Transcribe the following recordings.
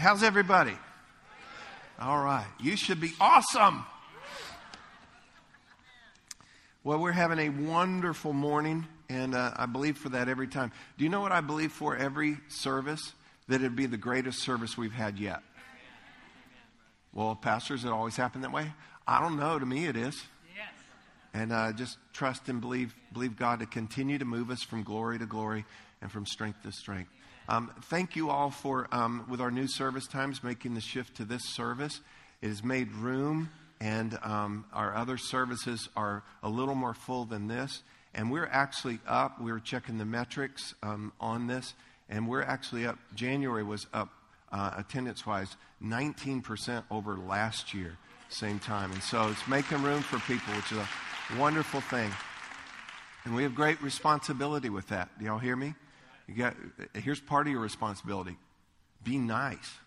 How's everybody? All right. You should be awesome. Well, we're having a wonderful morning, and uh, I believe for that every time. Do you know what I believe for every service? That it'd be the greatest service we've had yet. Well, pastors, it always happened that way. I don't know. To me, it is. And uh, just trust and believe, believe God to continue to move us from glory to glory and from strength to strength. Um, thank you all for, um, with our new service times, making the shift to this service. It has made room, and um, our other services are a little more full than this. And we're actually up. We were checking the metrics um, on this, and we're actually up. January was up uh, attendance wise 19% over last year, same time. And so it's making room for people, which is a Wonderful thing. And we have great responsibility with that. Do y'all hear me? You got, here's part of your responsibility be nice.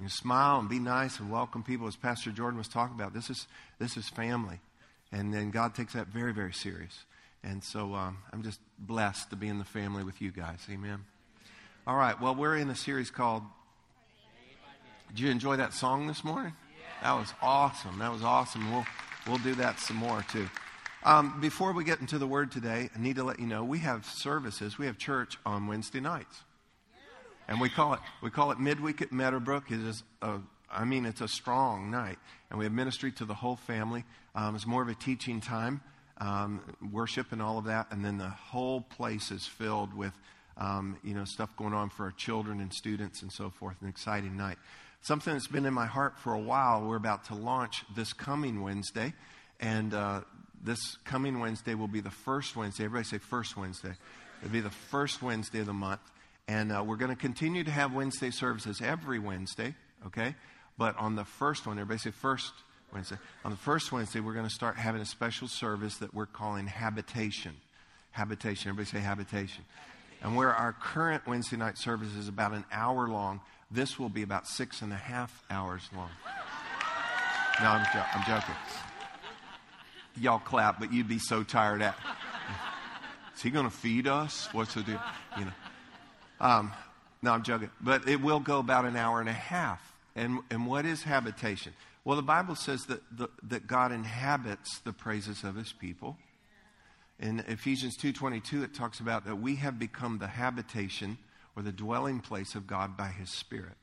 You smile and be nice and welcome people, as Pastor Jordan was talking about. This is, this is family. And then God takes that very, very serious. And so um, I'm just blessed to be in the family with you guys. Amen. All right. Well, we're in a series called. Did you enjoy that song this morning? That was awesome. That was awesome. We'll We'll do that some more too. Um, before we get into the word today, I need to let you know we have services. We have church on Wednesday nights, and we call it we call it midweek at Meadowbrook. It is a I mean, it's a strong night, and we have ministry to the whole family. Um, it's more of a teaching time, um, worship, and all of that, and then the whole place is filled with um, you know stuff going on for our children and students and so forth. An exciting night. Something that's been in my heart for a while. We're about to launch this coming Wednesday. And uh, this coming Wednesday will be the first Wednesday. Everybody say first Wednesday. It'll be the first Wednesday of the month. And uh, we're going to continue to have Wednesday services every Wednesday, okay? But on the first one, everybody say first Wednesday. On the first Wednesday, we're going to start having a special service that we're calling Habitation. Habitation. Everybody say Habitation. And where our current Wednesday night service is about an hour long, this will be about six and a half hours long. No, I'm, jo- I'm joking. Y'all clap, but you'd be so tired at. Is he going to feed us? What's the deal? You know. Um, no, I'm joking. But it will go about an hour and a half. And, and what is habitation? Well, the Bible says that, the, that God inhabits the praises of his people. In Ephesians 2.22, it talks about that we have become the habitation or the dwelling place of God by His Spirit.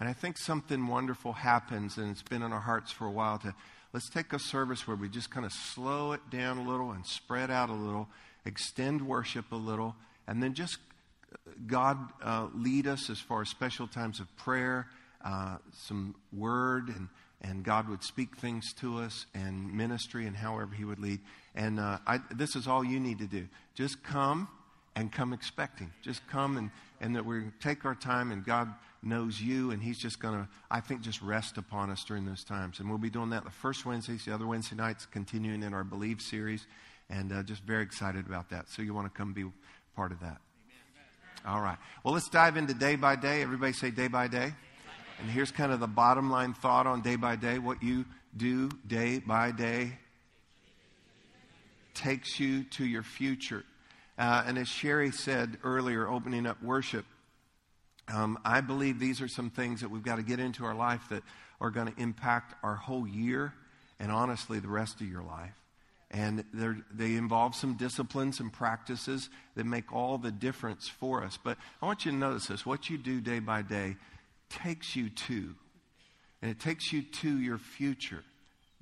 And I think something wonderful happens, and it's been in our hearts for a while to let's take a service where we just kind of slow it down a little and spread out a little, extend worship a little, and then just uh, God uh, lead us as far as special times of prayer, uh, some word, and, and God would speak things to us, and ministry, and however He would lead. And uh, I, this is all you need to do. Just come and come expecting. Just come and, and that we take our time and God knows you and He's just going to, I think, just rest upon us during those times. And we'll be doing that the first Wednesdays, the other Wednesday nights, continuing in our Believe series. And uh, just very excited about that. So you want to come be part of that. All right. Well, let's dive into day by day. Everybody say day by day. And here's kind of the bottom line thought on day by day. What you do day by day takes you to your future. Uh, and as Sherry said earlier, opening up worship, um, I believe these are some things that we've got to get into our life that are going to impact our whole year and honestly the rest of your life. And they involve some disciplines and practices that make all the difference for us. But I want you to notice this what you do day by day takes you to, and it takes you to your future.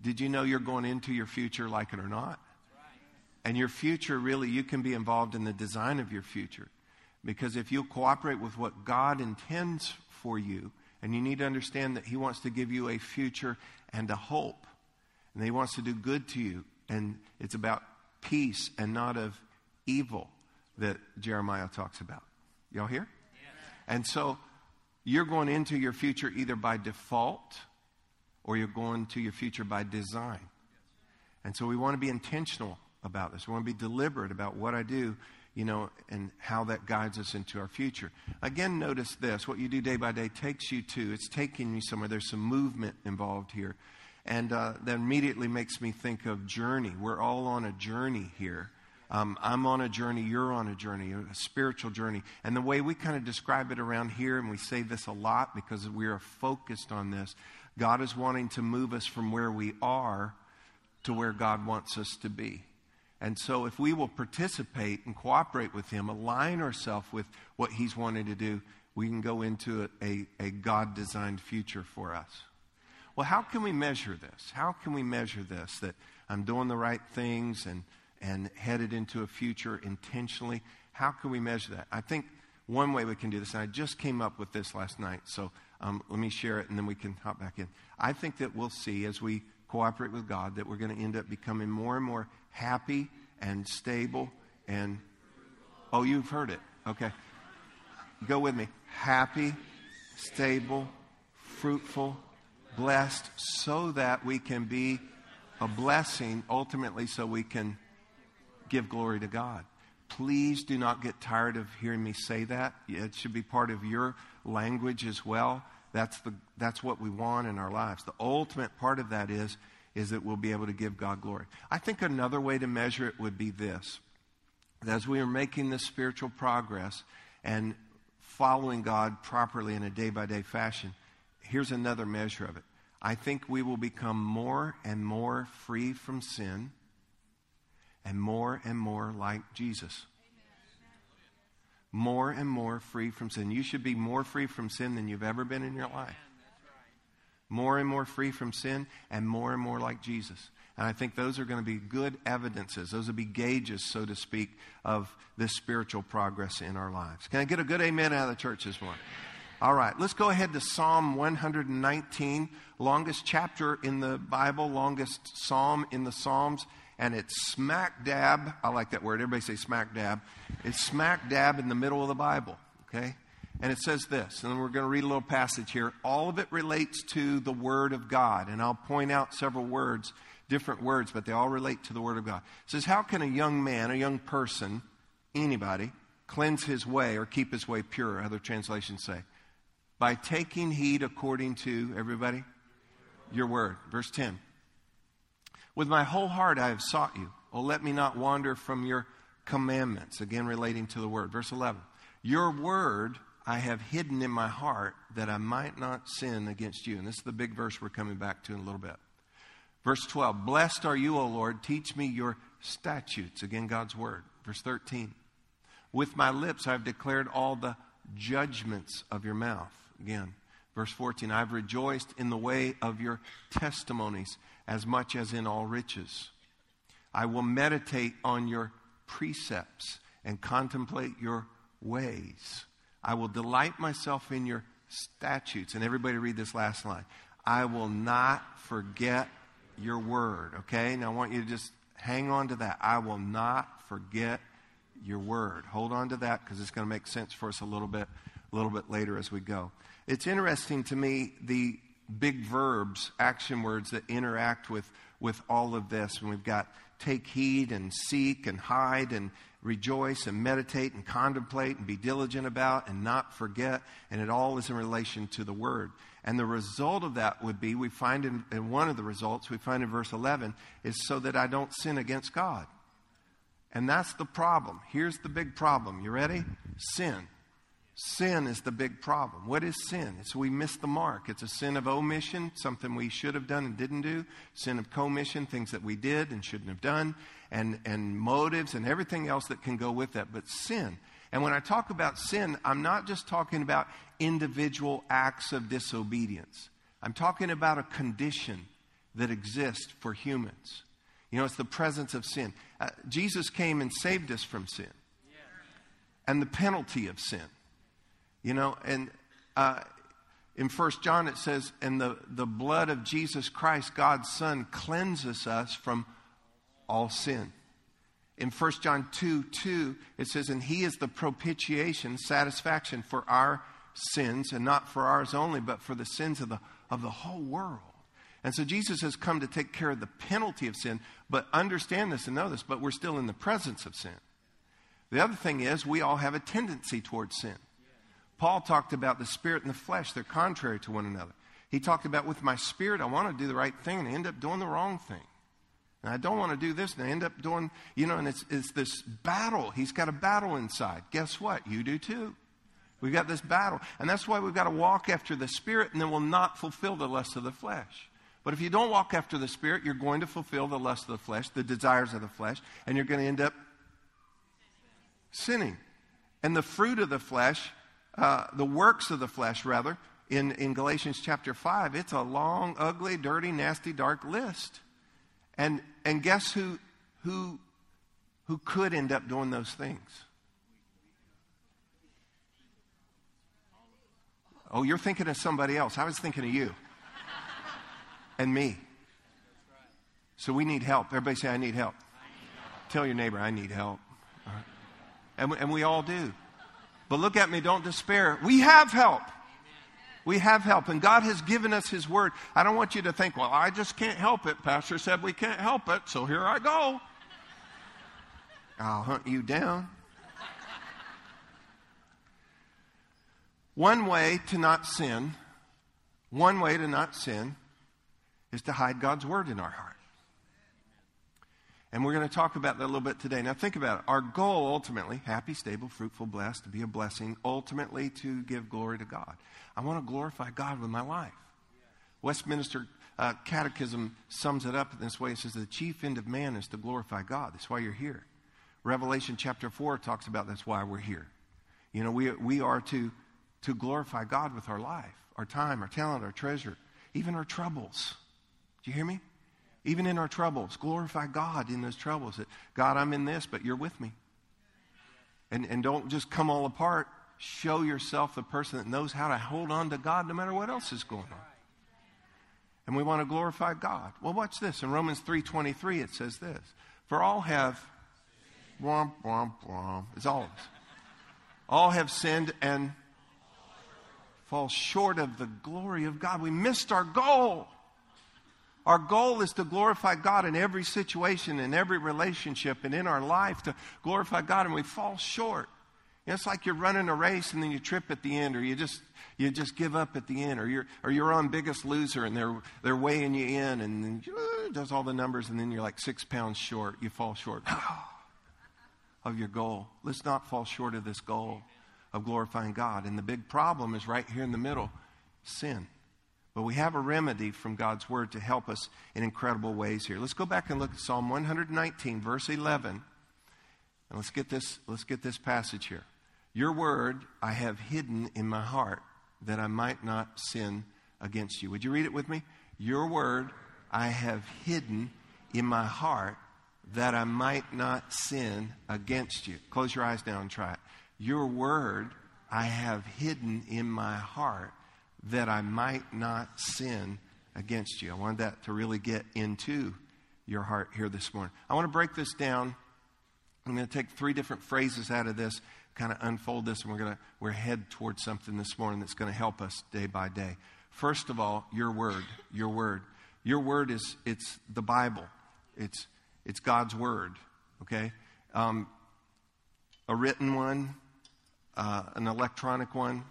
Did you know you're going into your future like it or not? And your future, really, you can be involved in the design of your future. Because if you cooperate with what God intends for you, and you need to understand that He wants to give you a future and a hope, and He wants to do good to you, and it's about peace and not of evil that Jeremiah talks about. Y'all hear? And so you're going into your future either by default or you're going to your future by design. And so we want to be intentional about this. We want to be deliberate about what I do, you know, and how that guides us into our future. Again, notice this what you do day by day takes you to, it's taking you somewhere. There's some movement involved here. And uh, that immediately makes me think of journey. We're all on a journey here. Um, I'm on a journey, you're on a journey, a spiritual journey. And the way we kind of describe it around here, and we say this a lot because we are focused on this, God is wanting to move us from where we are to where God wants us to be. And so, if we will participate and cooperate with Him, align ourselves with what He's wanting to do, we can go into a, a, a God designed future for us. Well, how can we measure this? How can we measure this? That I'm doing the right things and, and headed into a future intentionally. How can we measure that? I think one way we can do this, and I just came up with this last night, so um, let me share it and then we can hop back in. I think that we'll see as we cooperate with God that we're going to end up becoming more and more happy and stable and. Oh, you've heard it. Okay. Go with me. Happy, stable, fruitful, blessed, so that we can be a blessing ultimately, so we can give glory to God. Please do not get tired of hearing me say that. It should be part of your language as well. That's, the, that's what we want in our lives. The ultimate part of that is, is that we'll be able to give God glory. I think another way to measure it would be this. As we are making this spiritual progress and following God properly in a day by day fashion, here's another measure of it. I think we will become more and more free from sin and more and more like Jesus. More and more free from sin. You should be more free from sin than you've ever been in your life. More and more free from sin and more and more like Jesus. And I think those are going to be good evidences. Those will be gauges, so to speak, of this spiritual progress in our lives. Can I get a good amen out of the church this morning? All right, let's go ahead to Psalm 119, longest chapter in the Bible, longest psalm in the Psalms, and it's smack dab. I like that word. Everybody say smack dab. It's smack dab in the middle of the Bible, okay? And it says this, and we're going to read a little passage here. All of it relates to the Word of God, and I'll point out several words, different words, but they all relate to the Word of God. It says, How can a young man, a young person, anybody, cleanse his way or keep his way pure? Other translations say by taking heed according to, everybody, your word. Verse 10. With my whole heart I have sought you. Oh, let me not wander from your commandments. Again, relating to the word. Verse 11. Your word I have hidden in my heart that I might not sin against you. And this is the big verse we're coming back to in a little bit. Verse 12. Blessed are you, O Lord. Teach me your statutes. Again, God's word. Verse 13. With my lips I have declared all the judgments of your mouth. Again, verse 14 I've rejoiced in the way of your testimonies as much as in all riches. I will meditate on your precepts and contemplate your ways. I will delight myself in your statutes. And everybody read this last line. I will not forget your word. Okay? Now I want you to just hang on to that. I will not forget your word. Hold on to that because it's going to make sense for us a little bit, a little bit later as we go. It's interesting to me the big verbs, action words that interact with, with all of this. And we've got take heed and seek and hide and rejoice and meditate and contemplate and be diligent about and not forget. And it all is in relation to the word. And the result of that would be we find in, in one of the results, we find in verse 11, is so that I don't sin against God. And that's the problem. Here's the big problem. You ready? Sin. Sin is the big problem. What is sin? It's we miss the mark. It's a sin of omission, something we should have done and didn't do. Sin of commission, things that we did and shouldn't have done, and, and motives and everything else that can go with that. But sin. And when I talk about sin, I'm not just talking about individual acts of disobedience. I'm talking about a condition that exists for humans. You know, it's the presence of sin. Uh, Jesus came and saved us from sin and the penalty of sin. You know, and uh, in First John it says, and the, the blood of Jesus Christ, God's Son, cleanses us from all sin. In 1 John 2 2, it says, And he is the propitiation, satisfaction for our sins, and not for ours only, but for the sins of the, of the whole world. And so Jesus has come to take care of the penalty of sin, but understand this and know this, but we're still in the presence of sin. The other thing is, we all have a tendency towards sin. Paul talked about the spirit and the flesh, they're contrary to one another. He talked about with my spirit, I want to do the right thing and I end up doing the wrong thing. And I don't want to do this. And I end up doing, you know, and it's, it's this battle. He's got a battle inside. Guess what? You do too. We've got this battle. And that's why we've got to walk after the Spirit, and then we'll not fulfill the lust of the flesh. But if you don't walk after the Spirit, you're going to fulfill the lust of the flesh, the desires of the flesh, and you're going to end up sinning. And the fruit of the flesh, uh, the works of the flesh, rather, in, in Galatians chapter 5, it's a long, ugly, dirty, nasty, dark list. And, and guess who, who, who could end up doing those things? Oh, you're thinking of somebody else. I was thinking of you and me. So we need help. Everybody say, I need help. Tell your neighbor, I need help. And, we, and we all do. But look at me, don't despair. We have help. We have help, and God has given us His word. I don't want you to think, well, I just can't help it. Pastor said we can't help it, so here I go. I'll hunt you down. One way to not sin, one way to not sin is to hide God's word in our heart. And we're going to talk about that a little bit today. Now, think about it. Our goal ultimately, happy, stable, fruitful, blessed, to be a blessing, ultimately to give glory to God. I want to glorify God with my life. Westminster uh, Catechism sums it up in this way. It says, The chief end of man is to glorify God. That's why you're here. Revelation chapter 4 talks about that's why we're here. You know, we, we are to, to glorify God with our life, our time, our talent, our treasure, even our troubles. Do you hear me? Even in our troubles, glorify God in those troubles. That God, I'm in this, but you're with me. And, and don't just come all apart. Show yourself the person that knows how to hold on to God no matter what else is going on. And we want to glorify God. Well, watch this. In Romans 3.23, it says this. For all have, womp, womp, womp. It's all of us. All have sinned and fall short of the glory of God. We missed our goal. Our goal is to glorify God in every situation, in every relationship, and in our life to glorify God, and we fall short. It's like you're running a race and then you trip at the end, or you just you just give up at the end, or you're or you're on Biggest Loser and they're they're weighing you in, and then uh, does all the numbers, and then you're like six pounds short. You fall short of your goal. Let's not fall short of this goal of glorifying God. And the big problem is right here in the middle: sin. But we have a remedy from God's word to help us in incredible ways here. Let's go back and look at Psalm 119, verse 11. And let's get this, let's get this passage here. Your word I have hidden in my heart that I might not sin against you. Would you read it with me? Your word I have hidden in my heart that I might not sin against you. Close your eyes now and try it. Your word I have hidden in my heart that I might not sin against you. I wanted that to really get into your heart here this morning. I want to break this down. I'm going to take three different phrases out of this, kind of unfold this, and we're going to we're head towards something this morning that's going to help us day by day. First of all, your word, your word. Your word is it's the Bible. It's it's God's word. Okay, um, a written one, uh, an electronic one,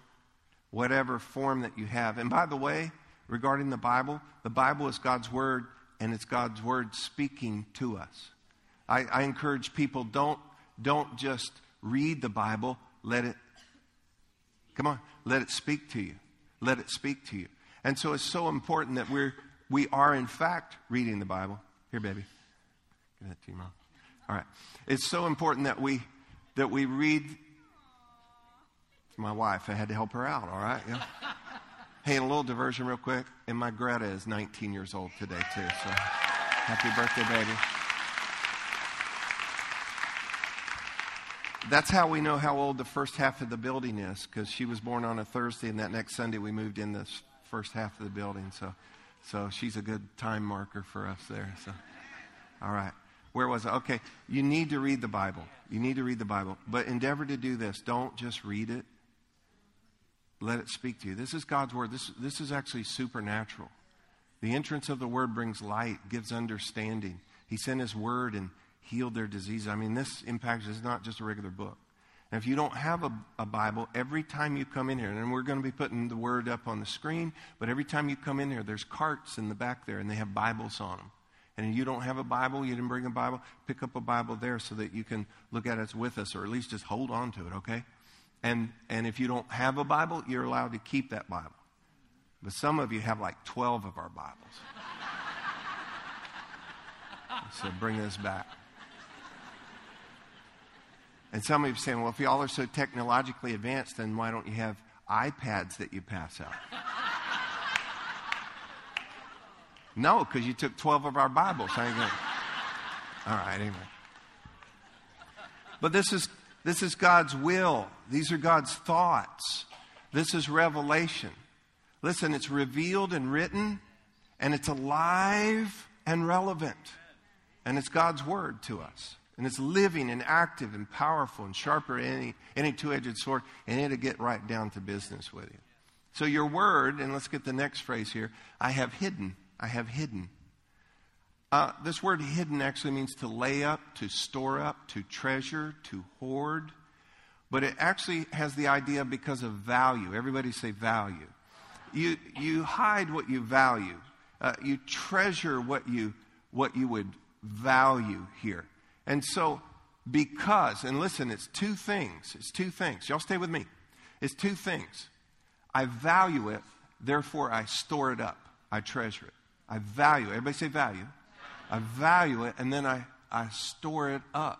whatever form that you have. And by the way, regarding the Bible, the Bible is God's Word, and it's God's Word speaking to us. I, I encourage people don't, don't just read the Bible, let it, come on, let it speak to you. Let it speak to you. And so it's so important that we're, we are, in fact, reading the Bible. Here, baby. Give that to Mom. All right. It's so important that we, that we read my wife. I had to help her out, all right? Yeah. hey, and a little diversion, real quick. And my Greta is 19 years old today, too. So happy birthday, baby. That's how we know how old the first half of the building is, because she was born on a Thursday, and that next Sunday we moved in this first half of the building. So, so she's a good time marker for us there. So, all right. Where was I? Okay. You need to read the Bible. You need to read the Bible. But endeavor to do this. Don't just read it, let it speak to you. This is God's word. This, this is actually supernatural. The entrance of the word brings light, gives understanding. He sent his word and healed their disease. I mean, this impact is not just a regular book. And if you don't have a, a, Bible, every time you come in here, and we're going to be putting the word up on the screen, but every time you come in here, there's carts in the back there, and they have Bibles on them. And if you don't have a Bible, you didn't bring a Bible, pick up a Bible there so that you can look at it with us or at least just hold on to it, okay? And, and if you don't have a Bible, you're allowed to keep that Bible. But some of you have like 12 of our Bibles. so bring this back. And some of you are saying, well, if y'all are so technologically advanced, then why don't you have iPads that you pass out? no, because you took 12 of our Bibles. i ain't going All right, anyway. But this is, this is God's will. These are God's thoughts. This is revelation. Listen, it's revealed and written, and it's alive and relevant. And it's God's word to us. And it's living and active and powerful and sharper than any, any two edged sword, and it'll get right down to business with you. So, your word, and let's get the next phrase here I have hidden. I have hidden. Uh, this word hidden actually means to lay up, to store up, to treasure, to hoard. But it actually has the idea because of value. Everybody say value. You, you hide what you value. Uh, you treasure what you, what you would value here. And so, because, and listen, it's two things. It's two things. Y'all stay with me. It's two things. I value it, therefore I store it up. I treasure it. I value. Everybody say value. I value it, and then I, I store it up.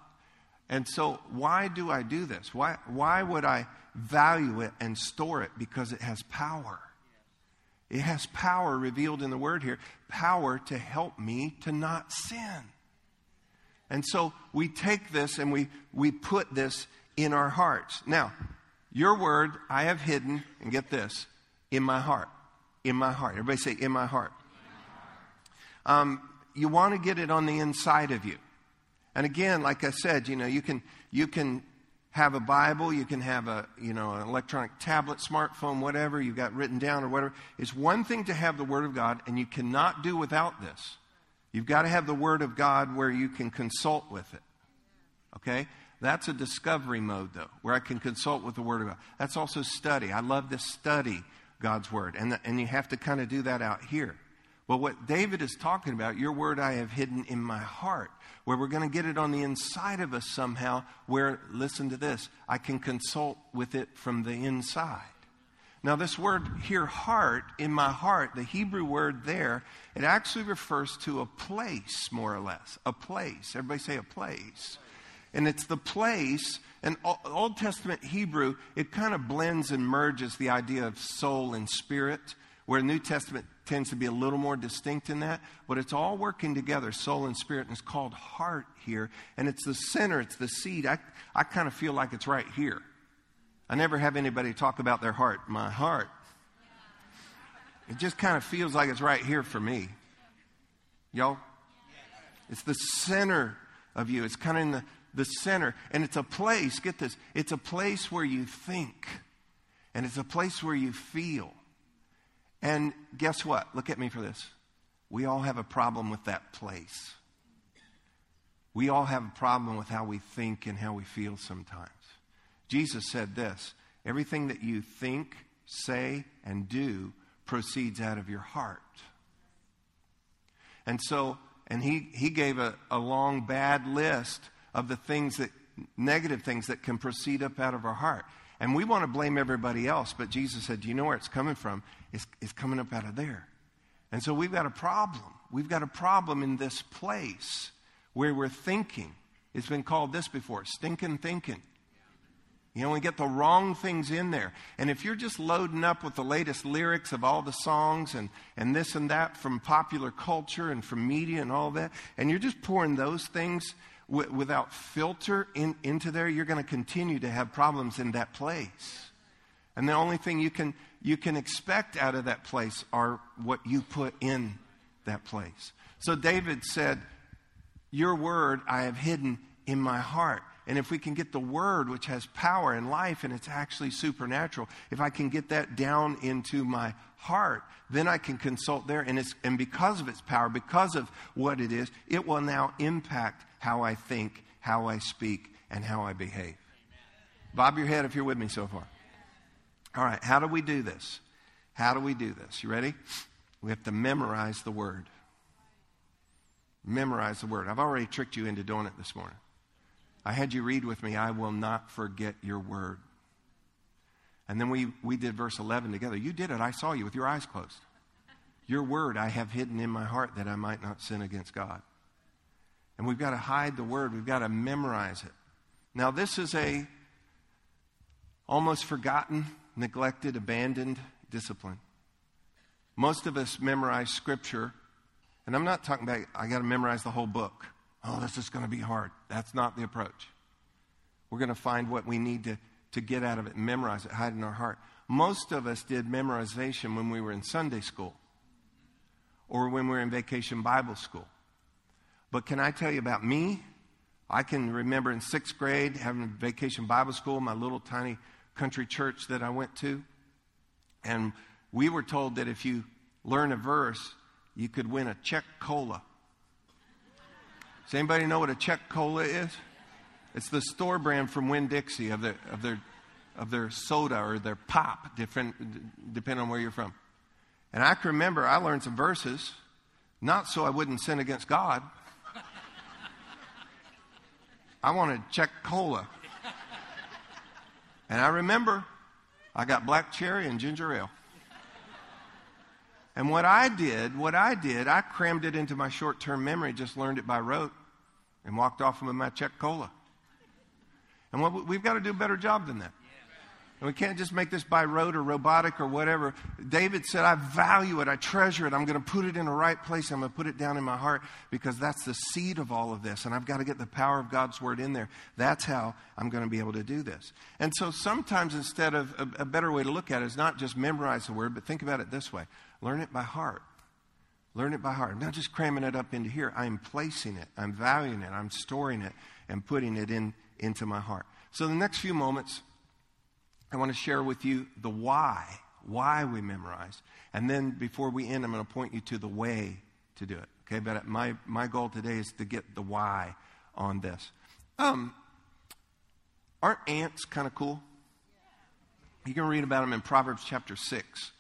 And so, why do I do this? Why, why would I value it and store it? Because it has power. It has power revealed in the word here power to help me to not sin. And so we take this and we, we put this in our hearts. Now, your word I have hidden, and get this, in my heart. In my heart. Everybody say, in my heart. Um, you want to get it on the inside of you. And again, like I said, you know, you can, you can have a Bible, you can have a, you know, an electronic tablet, smartphone, whatever you've got written down or whatever. It's one thing to have the Word of God, and you cannot do without this. You've got to have the Word of God where you can consult with it. Okay? That's a discovery mode, though, where I can consult with the Word of God. That's also study. I love to study God's Word. And, the, and you have to kind of do that out here. Well, what David is talking about, your word I have hidden in my heart, where we're going to get it on the inside of us somehow, where, listen to this, I can consult with it from the inside. Now, this word here, heart, in my heart, the Hebrew word there, it actually refers to a place, more or less. A place. Everybody say a place. And it's the place, and Old Testament Hebrew, it kind of blends and merges the idea of soul and spirit, where New Testament tends to be a little more distinct in that, but it's all working together, soul and spirit, and it's called heart here. And it's the center, it's the seed. I, I kind of feel like it's right here. I never have anybody talk about their heart. My heart. It just kind of feels like it's right here for me. Y'all? It's the center of you. It's kind of in the, the center. And it's a place, get this, it's a place where you think. And it's a place where you feel. And guess what? Look at me for this. We all have a problem with that place. We all have a problem with how we think and how we feel sometimes. Jesus said this everything that you think, say, and do proceeds out of your heart. And so, and he, he gave a, a long, bad list of the things that, negative things that can proceed up out of our heart. And we want to blame everybody else, but Jesus said, Do you know where it's coming from? It's, it's coming up out of there. And so we've got a problem. We've got a problem in this place where we're thinking. It's been called this before stinking thinking. You know, we get the wrong things in there. And if you're just loading up with the latest lyrics of all the songs and, and this and that from popular culture and from media and all that, and you're just pouring those things w- without filter in, into there, you're going to continue to have problems in that place. And the only thing you can, you can expect out of that place are what you put in that place. So David said, Your word I have hidden in my heart. And if we can get the word, which has power and life, and it's actually supernatural, if I can get that down into my heart, then I can consult there. And, it's, and because of its power, because of what it is, it will now impact how I think, how I speak, and how I behave. Bob your head if you're with me so far. All right, how do we do this? How do we do this? You ready? We have to memorize the word. Memorize the word. I've already tricked you into doing it this morning. I had you read with me, I will not forget your word. And then we, we did verse 11 together. You did it. I saw you with your eyes closed. Your word I have hidden in my heart that I might not sin against God. And we've got to hide the word, we've got to memorize it. Now, this is a almost forgotten, neglected, abandoned discipline. Most of us memorize scripture, and I'm not talking about I got to memorize the whole book. Oh, this is going to be hard. That's not the approach. We're going to find what we need to, to get out of it and memorize it, hide in our heart. Most of us did memorization when we were in Sunday school or when we were in vacation Bible school. But can I tell you about me? I can remember in sixth grade having vacation Bible school, my little tiny country church that I went to. And we were told that if you learn a verse, you could win a Chek cola. Does anybody know what a Chek cola is? It's the store brand from Winn Dixie of their, of their, of their soda or their pop, different, depending on where you're from. And I can remember I learned some verses, not so I wouldn't sin against God. I wanted Chek cola. And I remember I got black cherry and ginger ale. And what I did, what I did, I crammed it into my short term memory, just learned it by rote, and walked off with my Chek cola. And what, we've got to do a better job than that. And we can't just make this by rote or robotic or whatever. David said, I value it, I treasure it, I'm going to put it in the right place, I'm going to put it down in my heart because that's the seed of all of this. And I've got to get the power of God's word in there. That's how I'm going to be able to do this. And so sometimes instead of a, a better way to look at it is not just memorize the word, but think about it this way learn it by heart. Learn it by heart. I'm not just cramming it up into here. I'm placing it, I'm valuing it, I'm storing it, and putting it in, into my heart. So the next few moments, I want to share with you the why, why we memorize. And then before we end, I'm going to point you to the way to do it. Okay, but my, my goal today is to get the why on this. Um, aren't ants kind of cool? You can read about them in Proverbs chapter 6.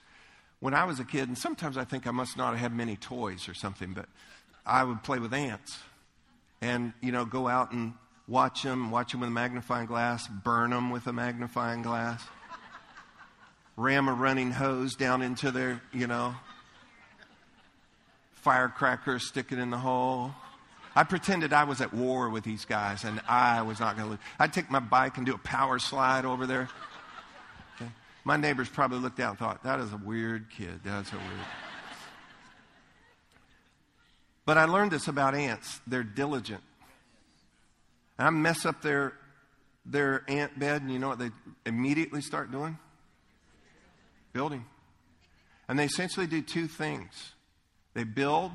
When I was a kid, and sometimes I think I must not have had many toys or something, but I would play with ants and, you know, go out and watch them, watch them with a magnifying glass, burn them with a magnifying glass, ram a running hose down into their, you know, firecracker, stick it in the hole. I pretended I was at war with these guys and I was not going to lose. I'd take my bike and do a power slide over there. My neighbors probably looked out and thought, that is a weird kid. That's a weird. But I learned this about ants. They're diligent. I mess up their, their ant bed, and you know what they immediately start doing? Building. And they essentially do two things they build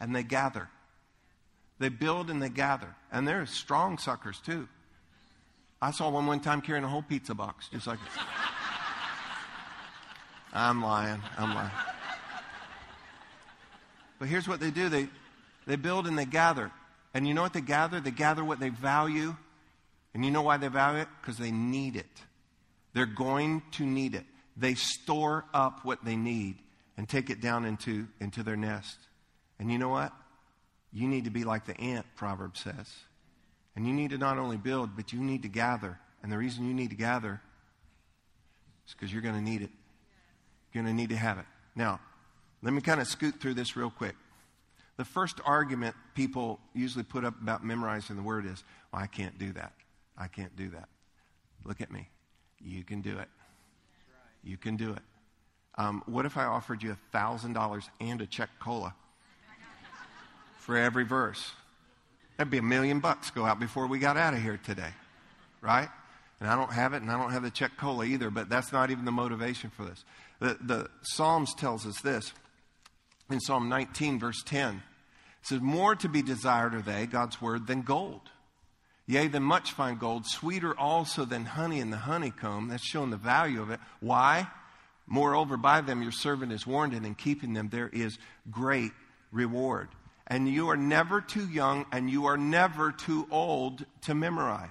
and they gather. They build and they gather. And they're strong suckers, too. I saw one one time carrying a whole pizza box, just like. I'm lying. I'm lying. But here's what they do they, they build and they gather. And you know what they gather? They gather what they value. And you know why they value it? Because they need it. They're going to need it. They store up what they need and take it down into, into their nest. And you know what? You need to be like the ant, Proverbs says. And you need to not only build, but you need to gather. And the reason you need to gather is because you're going to need it. Going to need to have it. Now, let me kind of scoot through this real quick. The first argument people usually put up about memorizing the word is, well, I can't do that. I can't do that. Look at me. You can do it. You can do it. Um, what if I offered you $1,000 and a Chek cola for every verse? That'd be a million bucks go out before we got out of here today, right? And I don't have it, and I don't have the Chek cola either, but that's not even the motivation for this. The, the Psalms tells us this in Psalm 19, verse 10. It says, More to be desired are they, God's word, than gold. Yea, than much fine gold, sweeter also than honey in the honeycomb. That's showing the value of it. Why? Moreover, by them your servant is warned, and in keeping them there is great reward. And you are never too young, and you are never too old to memorize.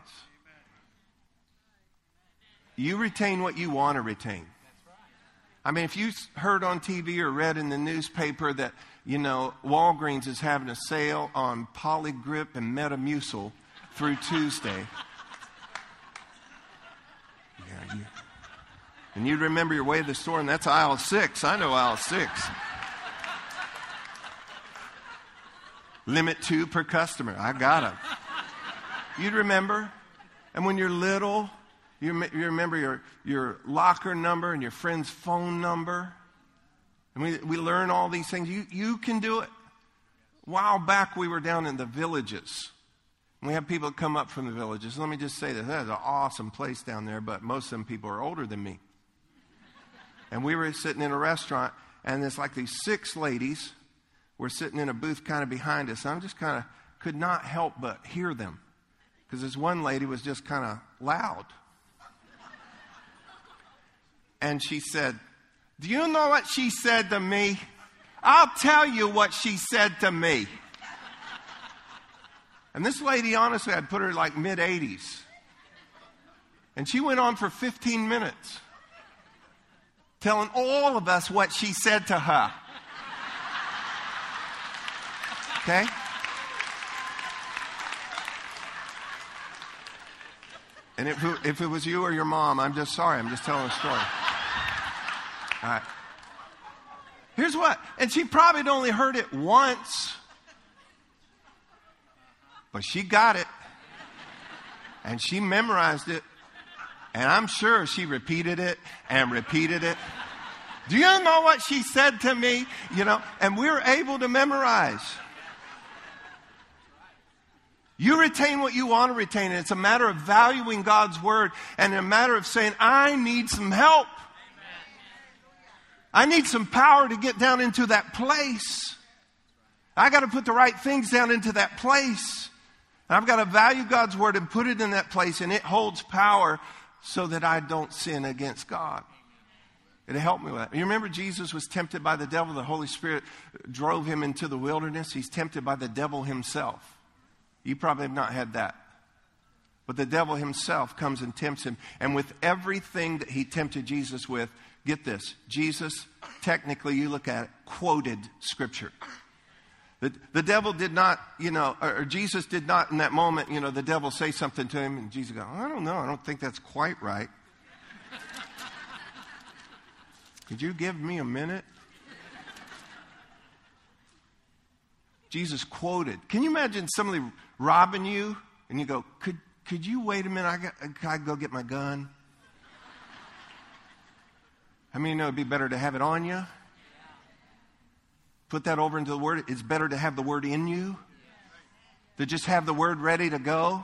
You retain what you want to retain. I mean, if you heard on TV or read in the newspaper that, you know, Walgreens is having a sale on Poligrip and Metamucil through Tuesday. Yeah, you, and you'd remember your way to the store, and that's aisle six. I know aisle six. Limit two per customer. I got them. You'd remember. And when you're little, you, you remember your, your locker number and your friend's phone number. And we, we learn all these things. You, you can do it. A while back, we were down in the villages. We have people come up from the villages. Let me just say that that is an awesome place down there, but most of them people are older than me. And we were sitting in a restaurant, and there's like these six ladies were sitting in a booth kind of behind us. I'm just kind of could not help but hear them because this one lady was just kind of loud. And she said, Do you know what she said to me? I'll tell you what she said to me. And this lady, honestly, I'd put her like mid 80s. And she went on for 15 minutes telling all of us what she said to her. Okay? And if if it was you or your mom, I'm just sorry. I'm just telling a story. All right. Here's what. And she probably only heard it once, but she got it. And she memorized it. And I'm sure she repeated it and repeated it. Do you know what she said to me? You know, and we we're able to memorize. You retain what you want to retain. And it's a matter of valuing God's word and a matter of saying, I need some help. I need some power to get down into that place. I got to put the right things down into that place. And I've got to value God's word and put it in that place, and it holds power so that I don't sin against God. It helped me with that. You remember Jesus was tempted by the devil. The Holy Spirit drove him into the wilderness. He's tempted by the devil himself. You probably have not had that. But the devil himself comes and tempts him. And with everything that he tempted Jesus with, get this Jesus, technically, you look at it, quoted scripture. The, the devil did not, you know, or Jesus did not in that moment, you know, the devil say something to him, and Jesus go, I don't know, I don't think that's quite right. Could you give me a minute? Jesus quoted. Can you imagine somebody robbing you and you go, could, could you wait a minute? I got, I go get my gun? How many know it'd be better to have it on you? Put that over into the word. It's better to have the word in you to just have the word ready to go.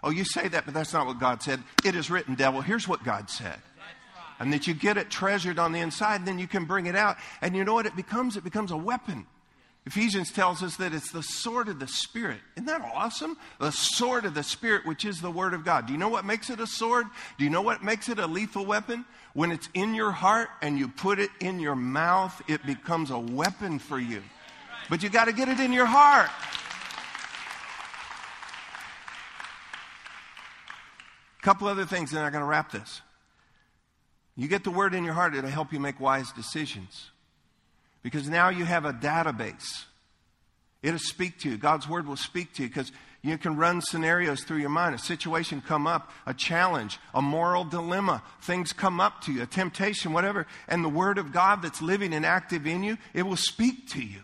Oh, you say that, but that's not what God said. It is written, devil. Here's what God said. And that you get it treasured on the inside, and then you can bring it out. And you know what it becomes? It becomes a weapon. Ephesians tells us that it's the sword of the Spirit. Isn't that awesome? The sword of the Spirit, which is the Word of God. Do you know what makes it a sword? Do you know what makes it a lethal weapon? When it's in your heart and you put it in your mouth, it becomes a weapon for you. But you got to get it in your heart. A couple other things, and I'm going to wrap this. You get the Word in your heart, it'll help you make wise decisions. Because now you have a database. It'll speak to you. God's word will speak to you because you can run scenarios through your mind. A situation come up, a challenge, a moral dilemma, things come up to you, a temptation, whatever. And the word of God that's living and active in you, it will speak to you.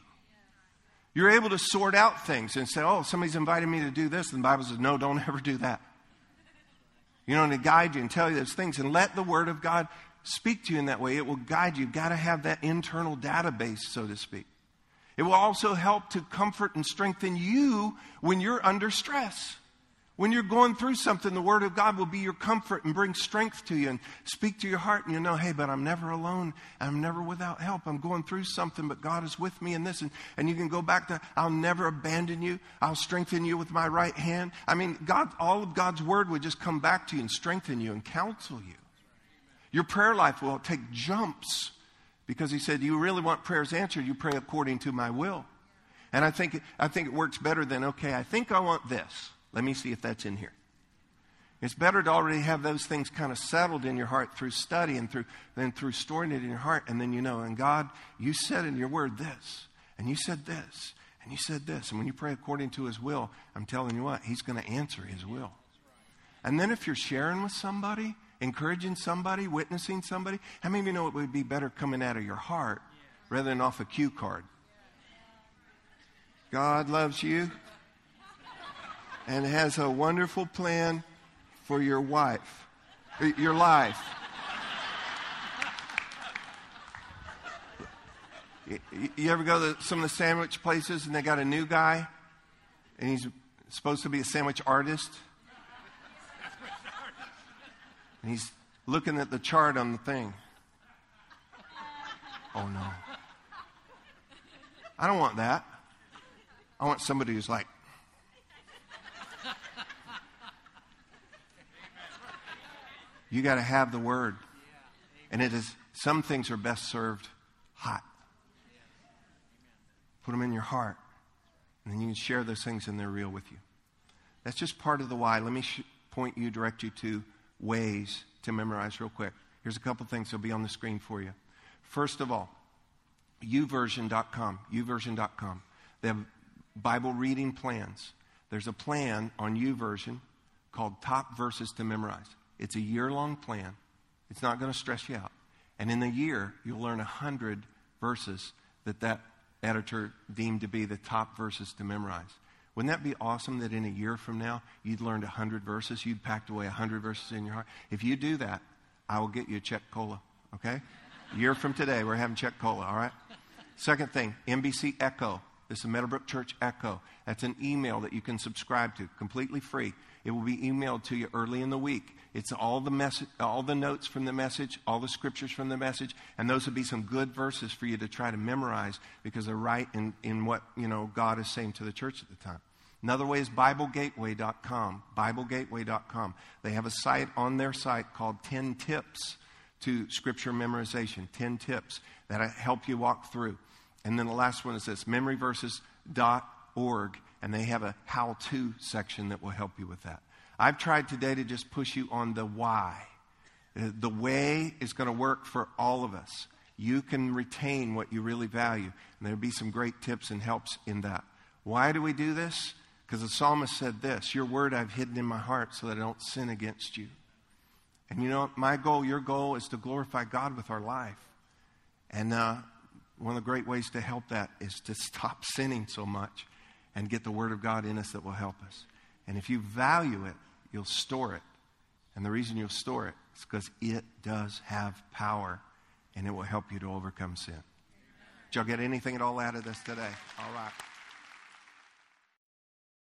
You're able to sort out things and say, oh, somebody's invited me to do this. And the Bible says, no, don't ever do that. You know, and to guide you and tell you those things. And let the word of God speak to you in that way. It will guide you. You've got to have that internal database, so to speak. It will also help to comfort and strengthen you when you're under stress. When you're going through something, the Word of God will be your comfort and bring strength to you and speak to your heart. And you know, hey, but I'm never alone. I'm never without help. I'm going through something, but God is with me in this. And, and you can go back to, I'll never abandon you. I'll strengthen you with my right hand. I mean, God, all of God's Word would just come back to you and strengthen you and counsel you. Your prayer life will take jumps because he said, You really want prayers answered, you pray according to my will. And I think, I think it works better than, okay, I think I want this. Let me see if that's in here. It's better to already have those things kind of settled in your heart through study and through than through storing it in your heart. And then you know, and God, you said in your word this, and you said this, and you said this. And when you pray according to his will, I'm telling you what, he's going to answer his will. And then if you're sharing with somebody, encouraging somebody, witnessing somebody, how many of you know it would be better coming out of your heart rather than off a cue card? God loves you and has a wonderful plan for your wife, uh, your life. You ever go to some of the sandwich places and they got a new guy and he's supposed to be a sandwich artist? And he's looking at the chart on the thing. Oh no. I don't want that. I want somebody who's like, You got to have the word. And it is, some things are best served hot. Put them in your heart. And then you can share those things and they're real with you. That's just part of the why. Let me sh- point you, direct you to ways to memorize real quick. Here's a couple things that'll be on the screen for you. First of all, youversion.com, youversion.com. They have Bible reading plans. There's a plan on youversion called Top Verses to Memorize. It's a year long plan. It's not going to stress you out. And in the year, you'll learn 100 verses that that editor deemed to be the top verses to memorize. Wouldn't that be awesome that in a year from now, you'd learned 100 verses? You'd packed away 100 verses in your heart? If you do that, I will get you a Chek cola, okay? A year from today, we're having Chek cola, all right? Second thing, MBC Echo. This is Meadowbrook Church Echo. That's an email that you can subscribe to, completely free. It will be emailed to you early in the week. It's all the message, all the notes from the message, all the scriptures from the message, and those would be some good verses for you to try to memorize because they're right in, in what you know God is saying to the church at the time. Another way is BibleGateway.com. BibleGateway.com. They have a site on their site called 10 Tips to Scripture Memorization. 10 tips that help you walk through. And then the last one is this memoryverses.org and they have a how to section that will help you with that. I've tried today to just push you on the why. Uh, the way is going to work for all of us. You can retain what you really value, and there'll be some great tips and helps in that. Why do we do this? Because the psalmist said this Your word I've hidden in my heart so that I don't sin against you. And you know, my goal, your goal, is to glorify God with our life. And uh, one of the great ways to help that is to stop sinning so much and get the Word of God in us that will help us. And if you value it, you'll store it. And the reason you'll store it is because it does have power and it will help you to overcome sin. Did y'all get anything at all out of this today? All right.